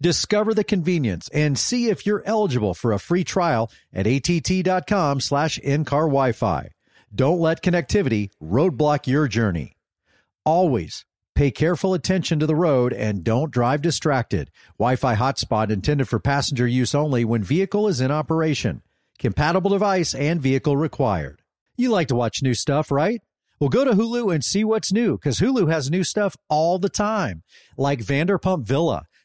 Discover the convenience and see if you're eligible for a free trial at att.com slash in-car Wi-Fi. Don't let connectivity roadblock your journey. Always pay careful attention to the road and don't drive distracted. Wi-Fi hotspot intended for passenger use only when vehicle is in operation. Compatible device and vehicle required. You like to watch new stuff, right? Well, go to Hulu and see what's new because Hulu has new stuff all the time, like Vanderpump Villa,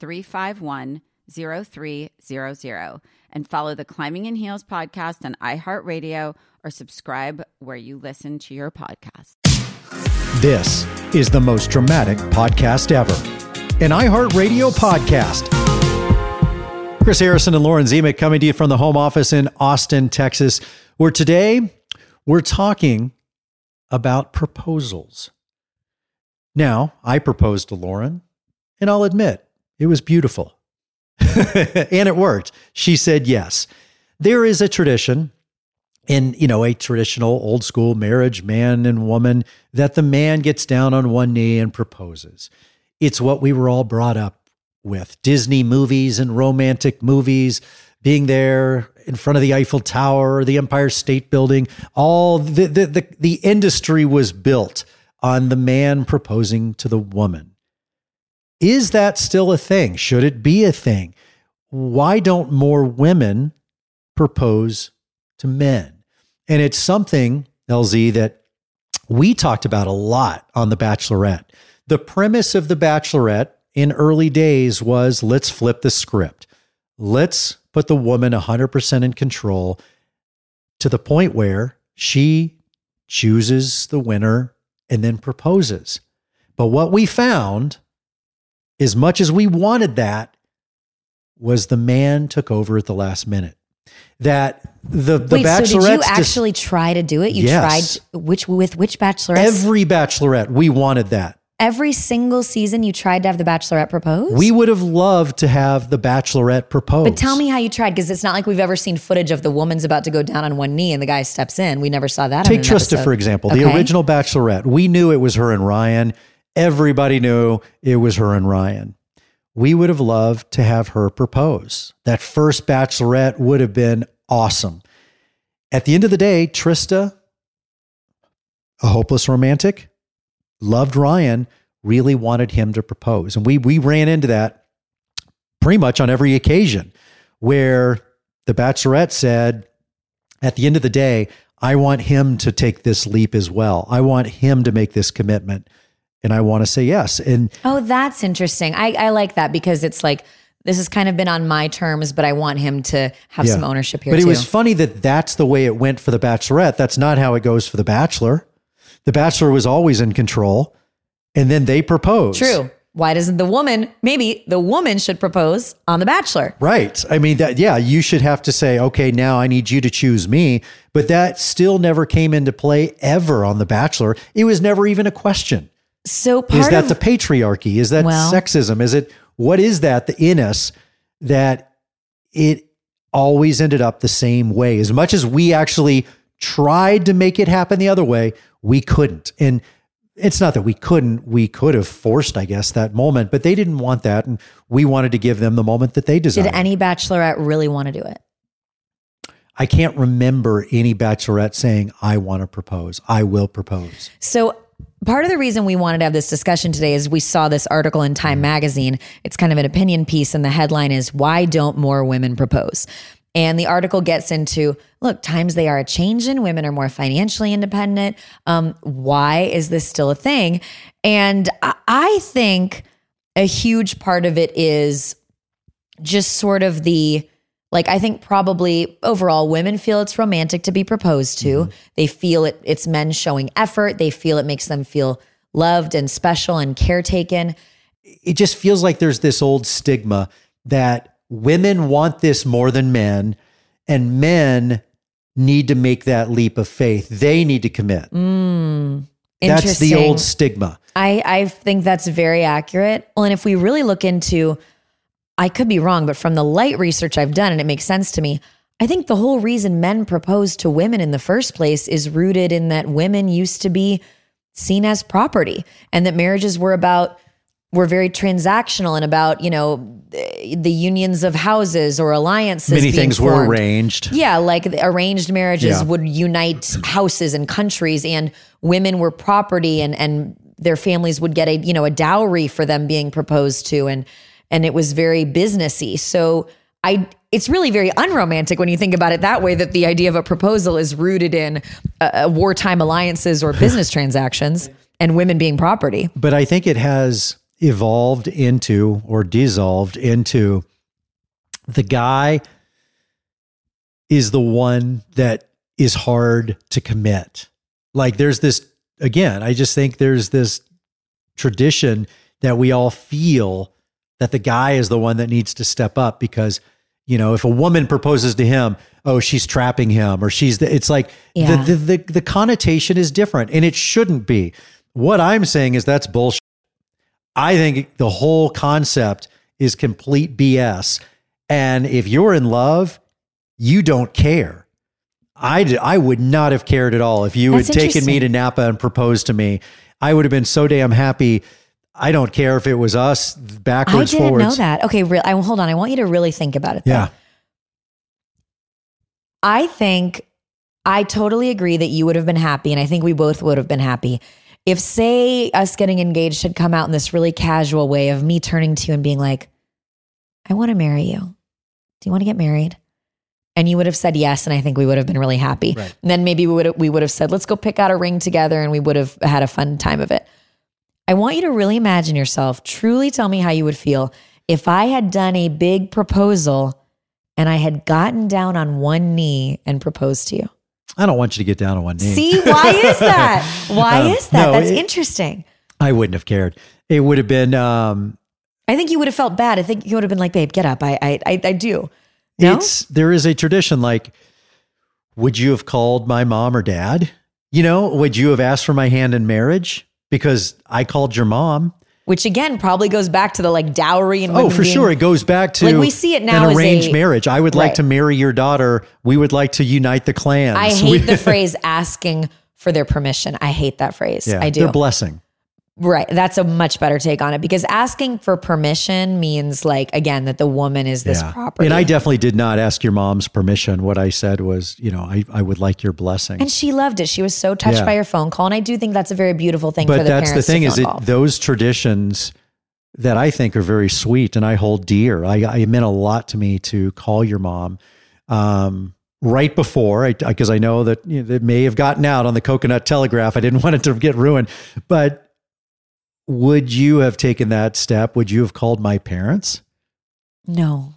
351 0300 and follow the Climbing in Heels podcast on iHeartRadio or subscribe where you listen to your podcast. This is the most dramatic podcast ever. An iHeartRadio podcast. Chris Harrison and Lauren Zima coming to you from the home office in Austin, Texas, where today we're talking about proposals. Now, I proposed to Lauren, and I'll admit, it was beautiful. and it worked. She said yes. There is a tradition in, you know, a traditional old school marriage, man and woman, that the man gets down on one knee and proposes. It's what we were all brought up with. Disney movies and romantic movies, being there in front of the Eiffel Tower, the Empire State Building, all the the the, the industry was built on the man proposing to the woman. Is that still a thing? Should it be a thing? Why don't more women propose to men? And it's something, LZ, that we talked about a lot on The Bachelorette. The premise of The Bachelorette in early days was let's flip the script. Let's put the woman 100% in control to the point where she chooses the winner and then proposes. But what we found as much as we wanted that, was the man took over at the last minute. That the the Wait, so did you actually try to do it? You Yes. tried which with which bachelorette? every bachelorette we wanted that. Every single season you tried to have the bachelorette propose? We would have loved to have the bachelorette propose. but tell me how you tried because it's not like we've ever seen footage of the woman's about to go down on one knee and the guy steps in. We never saw that. Take Trista episode. for example, the original bachelorette. We knew it was her and Ryan. Everybody knew it was her and Ryan. We would have loved to have her propose. That first bachelorette would have been awesome. At the end of the day, Trista, a hopeless romantic, loved Ryan, really wanted him to propose. And we we ran into that pretty much on every occasion where the bachelorette said, at the end of the day, I want him to take this leap as well. I want him to make this commitment. And I want to say yes. And Oh, that's interesting. I, I like that because it's like this has kind of been on my terms, but I want him to have Yeah. some ownership here But too. it was funny that that's the way it went for the Bachelorette. That's not how it goes for the Bachelor. The Bachelor was always in control, and then they propose. True. Why doesn't the woman? Maybe the woman should propose on The Bachelor. Right. I mean that. Yeah, you should have to say, okay, now I need you to choose me. But that still never came into play ever on The Bachelor. It was never even a question. So part Is that of the patriarchy? Is that Well- sexism? Is it what is that the in us that it always ended up the same way? As much as we actually tried to make it happen the other way, we couldn't. And it's not that we couldn't, we could have forced, I guess, that moment, but they didn't want that. And we wanted to give them the moment that they deserved. did any bachelorette really want to do it? I can't remember any bachelorette saying, I want to propose. I will propose. So part of the reason we wanted to have this discussion today is we saw this article in Time magazine. It's kind of an opinion piece and the headline is why don't more women propose? And the article gets into look, times they are a changing, women are more financially independent. Um, why is this still a thing? And I think a huge part of it is just sort of the like I think probably overall women feel it's romantic to be proposed to. Mm-hmm. They feel it it's men showing effort. They feel it makes them feel loved and special and caretaken. it just feels like there's this old stigma that women want this more than men and men need to make that leap of faith. They need to commit. Mm. That's the old stigma. I, I think that's very accurate. Well, and if we really look into, I could be wrong, but from the light research I've done, and it makes sense to me, I think the whole reason men propose to women in the first place is rooted in that women used to be seen as property and that marriages were about were very transactional and about you know the unions of houses or alliances Many things were arranged. Yeah, like arranged marriages Yeah. would unite houses and countries, and women were property, and and their families would get a you know a dowry for them being proposed to, and and it was very businessy. So I, it's really very unromantic when you think about it that way. That the idea of a proposal is rooted in uh, uh, wartime alliances or business transactions, and women being property. But I think it has evolved into or dissolved into the guy is the one that is hard to commit. Like there's this again, I just think there's this tradition that we all feel that the guy is the one that needs to step up because you know if a woman proposes to him oh she's trapping him or she's the, it's like Yeah. the, the the the connotation is different and it shouldn't be what i'm saying is that's bullshit i think the whole concept is complete bs and if you're in love you don't care I, d- I would not have cared at all if you That's had taken me to Napa and proposed to me. I would have been so damn happy. I don't care if it was us backwards. I didn't forwards. know that. Okay, real. I hold on. I want you to really think about it. though. Yeah. I think I totally agree that you would have been happy, and I think we both would have been happy if, say, us getting engaged had come out in this really casual way of me turning to you and being like, I want to marry you. Do you want to get married? And you would have said yes, and I think we would have been really happy. Right. And then maybe we would have, we would have said, let's go pick out a ring together, and we would have had a fun time of it. I want you to really imagine yourself, truly tell me how you would feel if I had done a big proposal and I had gotten down on one knee and proposed to you. I don't want you to get down on one knee. See, why is that? Why Um, is that? no, That's it- interesting. I wouldn't have cared. It would have been, um, I think you would have felt bad. I think you would have been like, babe, get up. I I I, I do. No? it's, there is a tradition like, would you have called my mom or dad? You know, would you have asked for my hand in marriage? Because I called your mom. Which again probably goes back to the like dowry and Oh, for being- sure. It goes back to Like, we see it now an arranged a- marriage. I would like Right. to marry your daughter. We would like to unite the clans. I We- hate the phrase asking for their permission. I hate that phrase. yeah, I do. Their blessing. Right. That's a much better take on it because asking for permission means like again that the woman is this Yeah. property. And I definitely did not ask your mom's permission. What I said was, you know, I, I would like your blessing. and she loved it. She was so touched Yeah. by your phone call. And I do think that's a very beautiful thing for but the that's the thing is it those traditions that I think are very sweet and I hold dear. I, I meant a lot to me to call your mom um, right before, because I, know that you know, it may have gotten out on the Coconut Telegraph. I didn't want it to get ruined, but would you have taken that step? Would you have called my parents? No.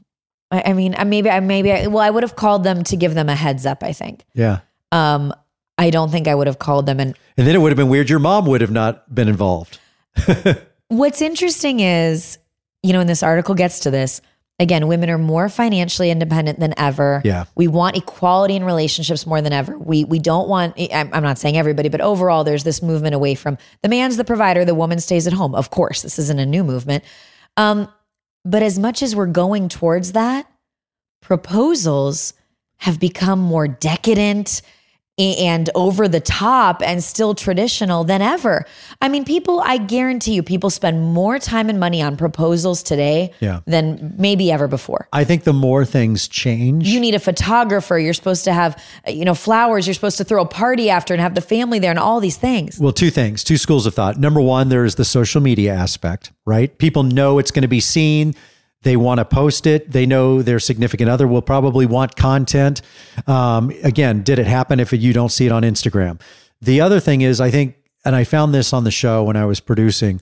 I, I mean, I- maybe I maybe I, well, I would have called them to give them a heads up, I think. Yeah. Um I don't think I would have called them and And then it would have been weird. Your mom would have not been involved. What's interesting is, you know, and this article gets to this. Again, women are more financially independent than ever. Yeah. We want equality in relationships more than ever. We we don't want I'm, I'm not saying everybody, but overall there's this movement away from the man's the provider, the woman stays at home. Of course, this isn't a new movement. Um, but as much as we're going towards that, proposals have become more decadent and over the top and still traditional than ever. I mean, people, I guarantee you, people spend more time and money on proposals today Yeah. than maybe ever before. I think the more things change, You need a photographer. You're supposed to have, you know, flowers. You're supposed to throw a party after and have the family there and all these things. Well, two things, two schools of thought. Number one, there's the social media aspect, right? People know it's going to be seen. They want to post it. They know their significant other will probably want content. Um, again, did it happen if you don't see it on Instagram? The other thing is, I think, and I found this on the show when I was producing,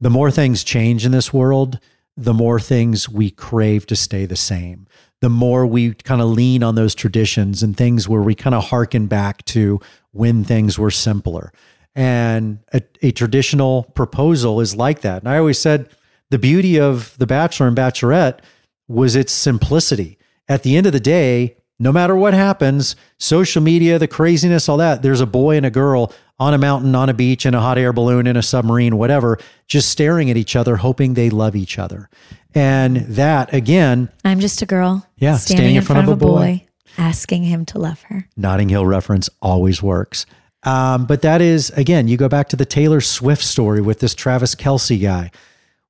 the more things change in this world, the more things we crave to stay the same. The more we kind of lean on those traditions and things where we kind of harken back to when things were simpler. And a, a traditional proposal is like that. And I always said the beauty of The Bachelor and Bachelorette was its simplicity. At the end of the day, no matter what happens, social media, the craziness, all that, there's a boy and a girl on a mountain, on a beach, in a hot air balloon, in a submarine, whatever, just staring at each other, hoping they love each other. And that, again, I'm just a girl. Yeah, standing in front of a boy. asking him to love her. Notting Hill reference always works. Um, but that is, again, you go back to the Taylor Swift story with this Travis Kelce guy.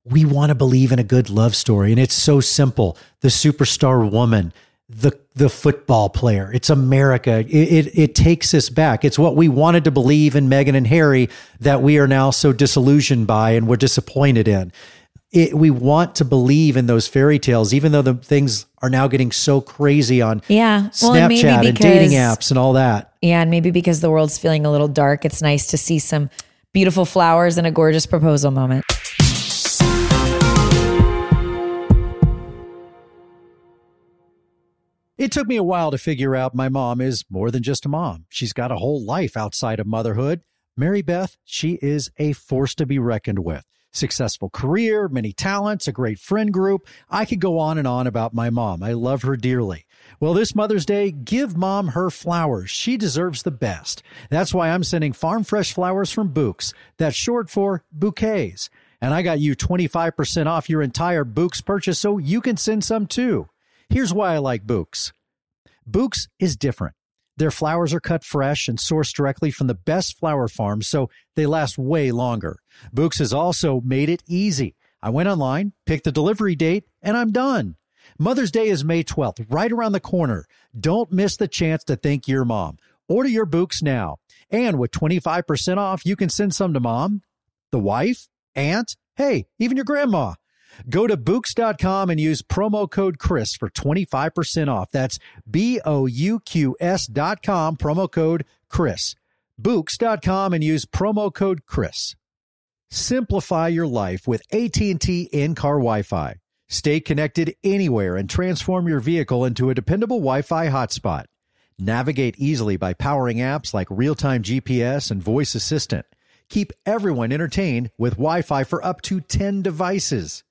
We want to believe in a good love story, and it's so simple. The superstar woman, the the football player. It's America. It, it it takes us back. It's what we wanted to believe in Meghan and Harry that we are now so disillusioned by and we're disappointed in. It, we want to believe in those fairy tales, even though the things are now getting so crazy on Yeah. Well, and maybe Snapchat and dating apps and all that. Yeah, and maybe because the world's feeling a little dark, it's nice to see some beautiful flowers and a gorgeous proposal moment. It took me a while to figure out my mom is more than just a mom. She's got a whole life outside of motherhood. Mary Beth, she is a force to be reckoned with. Successful career, many talents, a great friend group. I could go on and on about my mom. I love her dearly. Well, this Mother's Day, give mom her flowers. She deserves the best. That's why I'm sending farm fresh flowers from Bouqs. That's short for bouquets. And I got you 25% off your entire Bouqs purchase so you can send some too. Here's why I like Bouqs. Bouqs is different. Their flowers are cut fresh and sourced directly from the best flower farms, so they last way longer. Bouqs has also made it easy. I went online, picked the delivery date, and I'm done. Mother's Day is May 12th, right around the corner. Don't miss the chance to thank your mom. Order your Bouqs now. And with 25% off, you can send some to mom, the wife, aunt, hey, even your grandma. Go to Bouqs.com and use promo code Chris for 25% off. That's B O U Q S dot com, promo code Chris. Bouqs.com and use promo code Chris. Simplify your life with AT&T in-car Wi-Fi. Stay connected anywhere and transform your vehicle into a dependable Wi-Fi hotspot. Navigate easily by powering apps like real-time GPS and voice assistant. Keep everyone entertained with Wi-Fi for up to 10 devices.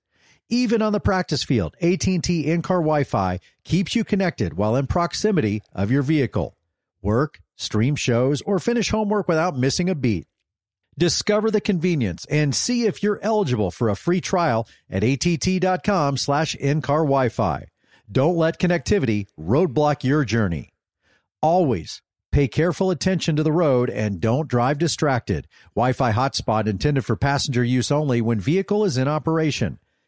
Even on the practice field, AT&T in-car Wi-Fi keeps you connected while in proximity of your vehicle. Work, stream shows, or finish homework without missing a beat. Discover the convenience and see if you're eligible for a free trial at att.com slash in-car Wi-Fi. Don't let connectivity roadblock your journey. Always pay careful attention to the road and don't drive distracted. Wi-Fi hotspot intended for passenger use only when vehicle is in operation.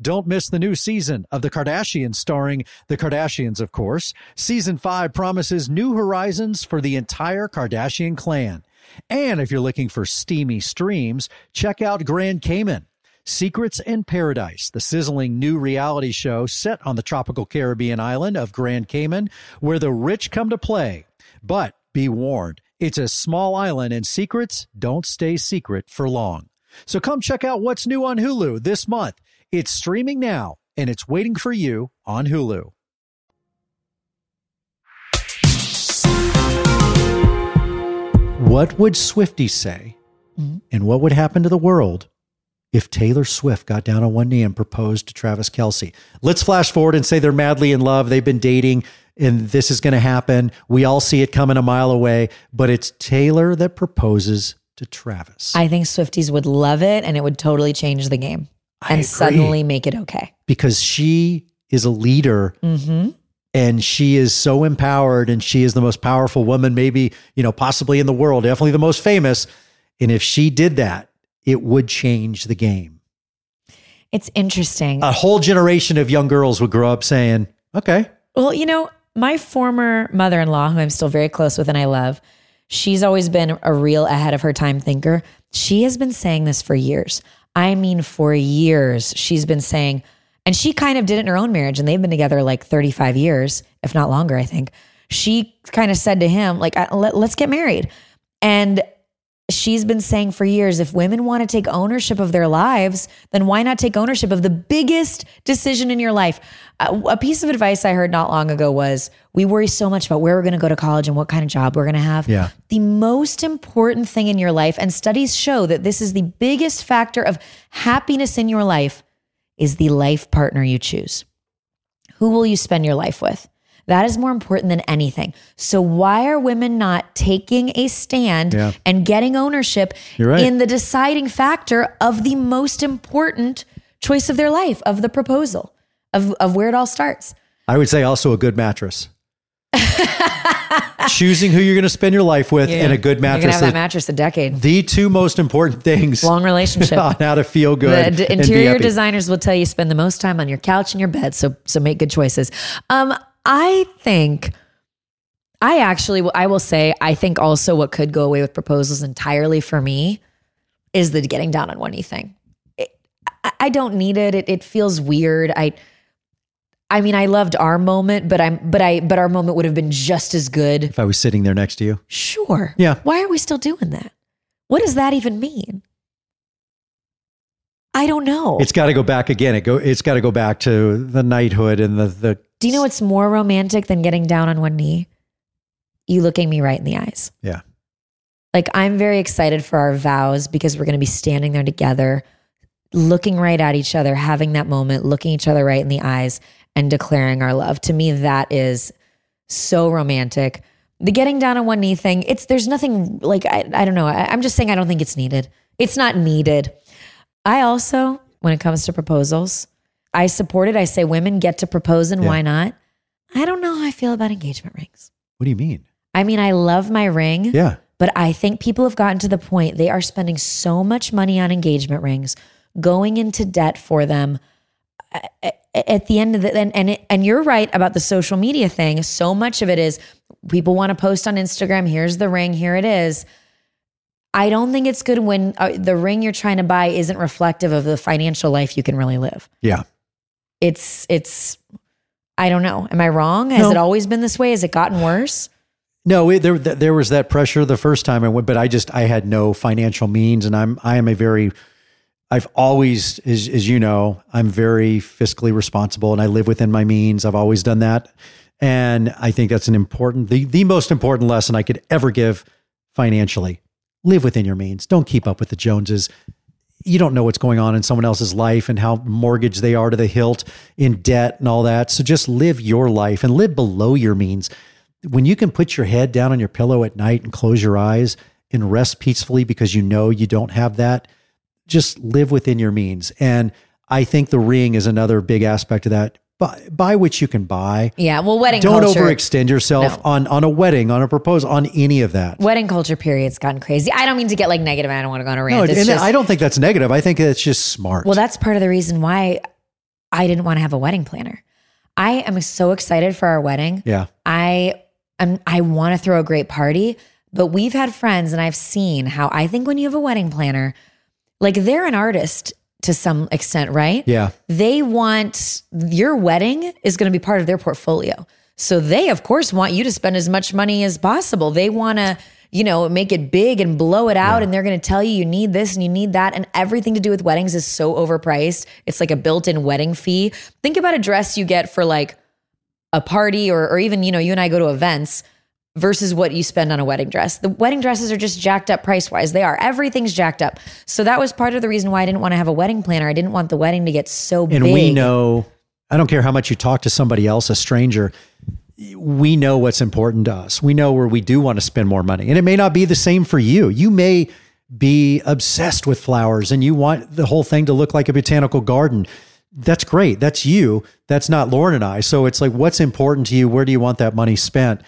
Don't miss the new season of The Kardashians starring The Kardashians, of course. Season 5 promises new horizons for the entire Kardashian clan. And if you're looking for steamy streams, check out Grand Cayman. Secrets in Paradise, the sizzling new reality show set on the tropical Caribbean island of Grand Cayman, where the rich come to play. But be warned, it's a small island and secrets don't stay secret for long. So come check out what's new on Hulu this month. It's streaming now and it's waiting for you on Hulu. What would Swifty say? Mm-hmm. And what would happen to the world if Taylor Swift got down on one knee and proposed to Travis Kelce? Let's flash forward and say they're madly in love. They've been dating and this is going to happen. We all see it coming a mile away, but it's Taylor that proposes to Travis I think Swifties would love it and it would totally change the game I and suddenly make it okay. because she is a leader Mm-hmm. and she is so empowered and she is the most powerful woman maybe you know possibly in the world definitely the most famous and if she did that it would change the game It's interesting. a whole generation of young girls would grow up saying okay Well, you know, my former mother in law, who I'm still very close with and I love, she's always been a real ahead of her time thinker. She has been saying this for years. I mean, for years, she's been saying, and she kind of did it in her own marriage, and they've been together like 35 years, if not longer, I think. She kind of said to him, like, uh, let, let's get married. And she's been saying for years if women want to take ownership of their lives, then why not take ownership of the biggest decision in your life? Uh, a piece of advice I heard not long ago was we worry so much about where we're going to go to college and what kind of job we're going to have. Yeah. The most important thing in your life, and studies show that this is the biggest factor of happiness in your life, is the life partner you choose. Who will you spend your life with? That is more important than anything. So, why are women not taking a stand Yeah. and getting ownership right. in the deciding factor of the most important choice of their life, of the proposal, of, of where it all starts? i would say also a good mattress choosing who you're going to spend your life with and a good You're mattress have that mattress a decade. the two most important things Long relationship. on how to feel The good d- and be interior designers will tell you spend the most time on your couch and your bed. So so make good choices. Um, I think I actually I will say I think also what could go away with proposals entirely for me is the getting down on one knee thing. It, I, I don't need it. it. It feels weird. I I mean I loved our moment, but I'm but I but our moment would have been just as good. if i was sitting there next to you Sure. Yeah. Why are we still doing that? What does that even mean? I don't know. it's got to go back again it go it's got to go back to the knighthood and the the Do you know what's more romantic than getting down on one knee? You looking me right in the eyes. yeah Like I'm very excited for our vows because we're going to be standing there together, looking right at each other, having that moment, looking each other right in the eyes and declaring our love. To me that is so romantic. The getting down on one knee thing, it's there's nothing like I, I don't know. I, I'm just saying I don't think it's needed. It's not needed. I also, when it comes to proposals, I support it. I say women get to propose and Yeah. why not? I don't know how I feel about engagement rings. what do you mean I mean, I love my ring. yeah But I think people have gotten to the point they are spending so much money on engagement rings, going into debt for them. At the end of the and and, it, and you're right about the social media thing. So much of it is people want to post on Instagram. Here's the ring. Here it is. I don't think it's good when uh, the ring you're trying to buy isn't reflective of the financial life you can really live. yeah It's it's. I don't know. Am I wrong? Has No. it always been this way? Has it gotten worse? No, it, there there was that pressure the first time I went, but I just I had no financial means, and I'm I am a very I've always, as, as you know, I'm very fiscally responsible, and I live within my means. I've always done that, and I think that's an important the the most important lesson I could ever give financially. Live within your means. Don't keep up with the Joneses. You don't know what's going on in someone else's life and how mortgaged they are to the hilt in debt and all that. So just live your life and live below your means when you can put your head down on your pillow at night and close your eyes and rest peacefully because you know you don't have that, just live within your means. And I think the ring is another big aspect of that. Buy, buy what you can buy. Yeah. Well, wedding Don't culture. overextend yourself No. on on a wedding, on a proposal, on any of that. Wedding culture period's gotten crazy. I don't mean to get like negative. I don't want to go on a No, rant. and just, I don't think that's negative. I think it's just smart. well, that's part of the reason why I didn't want to have a wedding planner. I am so excited for our wedding. Yeah. I am I want to throw a great party, but we've had friends and I've seen how I think when you have a wedding planner, like they're an artist to some extent, right? Yeah. They want your wedding is going to be part of their portfolio. So they of course want you to spend as much money as possible. They want to you know, make it big and blow it out. And they're going to tell you you need this and you need that. And everything to do with weddings is so overpriced. It's like a built in wedding fee. Think about a dress you get for like a party or, or even, you know, you and I go to events versus what you spend on a wedding dress. The wedding dresses are just jacked up price wise. They are. Everything's jacked up. So that was part of the reason why I didn't want to have a wedding planner. I didn't want the wedding to get so big. And we know, I don't care how much you talk to somebody else, a stranger, we know what's important to us. We know where we do want to spend more money. And it may not be the same for you. You may be obsessed with flowers and you want the whole thing to look like a botanical garden. That's great. That's you. That's not Lauren and I. So it's like, what's important to you? Where do you want that money spent?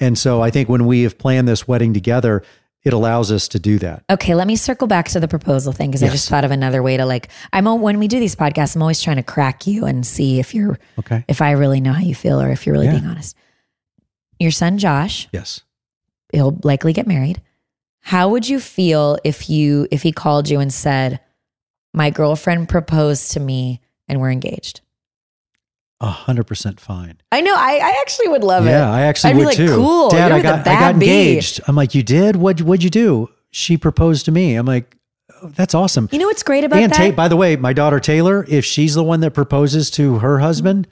And so I think when we have planned this wedding together, it allows us to do that. Okay, let me circle back to the proposal thing because yes. I just thought of another way to like. I'm when we do these podcasts, I'm always trying to crack you and see if you're okay. If I really know how you feel or if you're really yeah. being honest. Your son Josh, yes, he'll likely get married. How would you feel if you if he called you and said, "My girlfriend proposed to me and we're engaged"? A hundred percent fine. I know. I, I actually would love yeah, it. Yeah, I actually I'd would be like, too. Cool. Dad, I got I got engaged. I'm like, you did? What what'd you do? She proposed to me. I'm like, oh, that's awesome. You know what's great about that? and that? Ta- by the way, my daughter Taylor, if she's the one that proposes to her husband,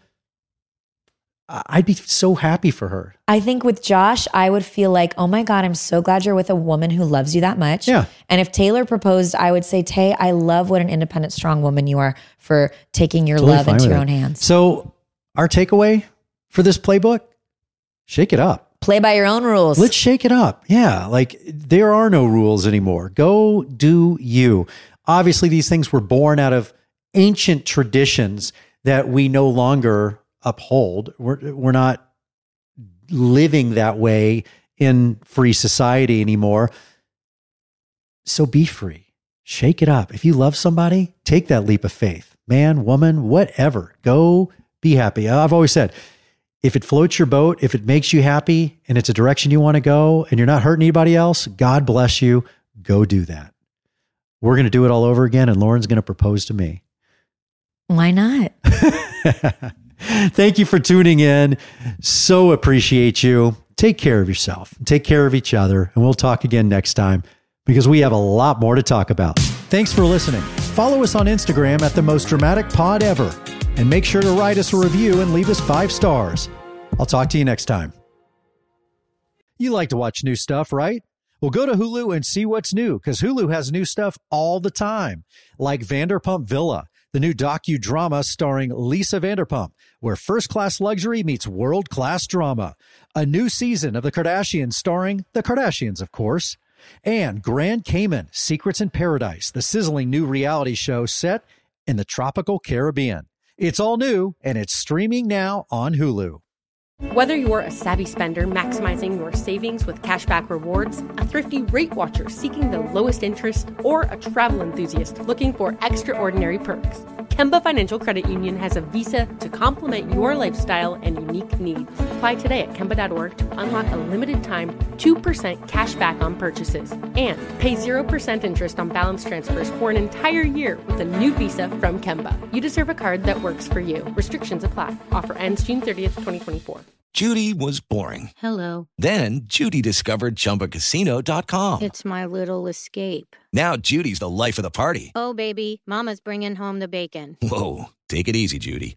I'd be so happy for her. I think with Josh, I would feel like, oh my God, I'm so glad you're with a woman who loves you that much. Yeah. And if Taylor proposed, I would say, Tay, I love what an independent, strong woman you are for taking your totally love into your it. own hands. So our takeaway for this playbook, shake it up. Play by your own rules. Let's shake it up. Yeah. Like there are no rules anymore. Go do you. Obviously, these things were born out of ancient traditions that we no longer uphold. We're, we're not living that way in free society anymore. So be free. Shake it up. If you love somebody, take that leap of faith. Man, woman, whatever. Go be happy. I've always said, if it floats your boat, if it makes you happy and it's a direction you want to go and you're not hurting anybody else, God bless you. Go do that. We're going to do it all over again, and Lauren's going to propose to me. Why not? Thank you for tuning in. So appreciate you. Take care of yourself, take care of each other, and we'll talk again next time because we have a lot more to talk about. Thanks for listening. Follow us on Instagram at the most dramatic pod ever, and make sure to write us a review and leave us five stars. I'll talk to you next time. You like to watch new stuff, right? Well, go to Hulu and see what's new because Hulu has new stuff all the time, like Vanderpump Villa the new docudrama starring Lisa Vanderpump, where first class luxury meets world class drama. A new season of The Kardashians starring The Kardashians, of course. And Grand Cayman Secrets in Paradise, the sizzling new reality show set in the tropical Caribbean. It's all new and it's streaming now on Hulu. Whether you're a savvy spender maximizing your savings with cashback rewards, a thrifty rate watcher seeking the lowest interest, or a travel enthusiast looking for extraordinary perks, Kemba Financial Credit Union has a visa to complement your lifestyle and unique needs. Apply today at Kemba.org to unlock a limited time 2% cash back on purchases and pay 0% interest on balance transfers for an entire year with a new visa from Kemba. You deserve a card that works for you. Restrictions apply. Offer ends June 30th, 2024. Judy was boring. Hello. Then Judy discovered chumbacasino.com. It's my little escape. Now Judy's the life of the party. Oh, baby, Mama's bringing home the bacon. Whoa. Take it easy, Judy.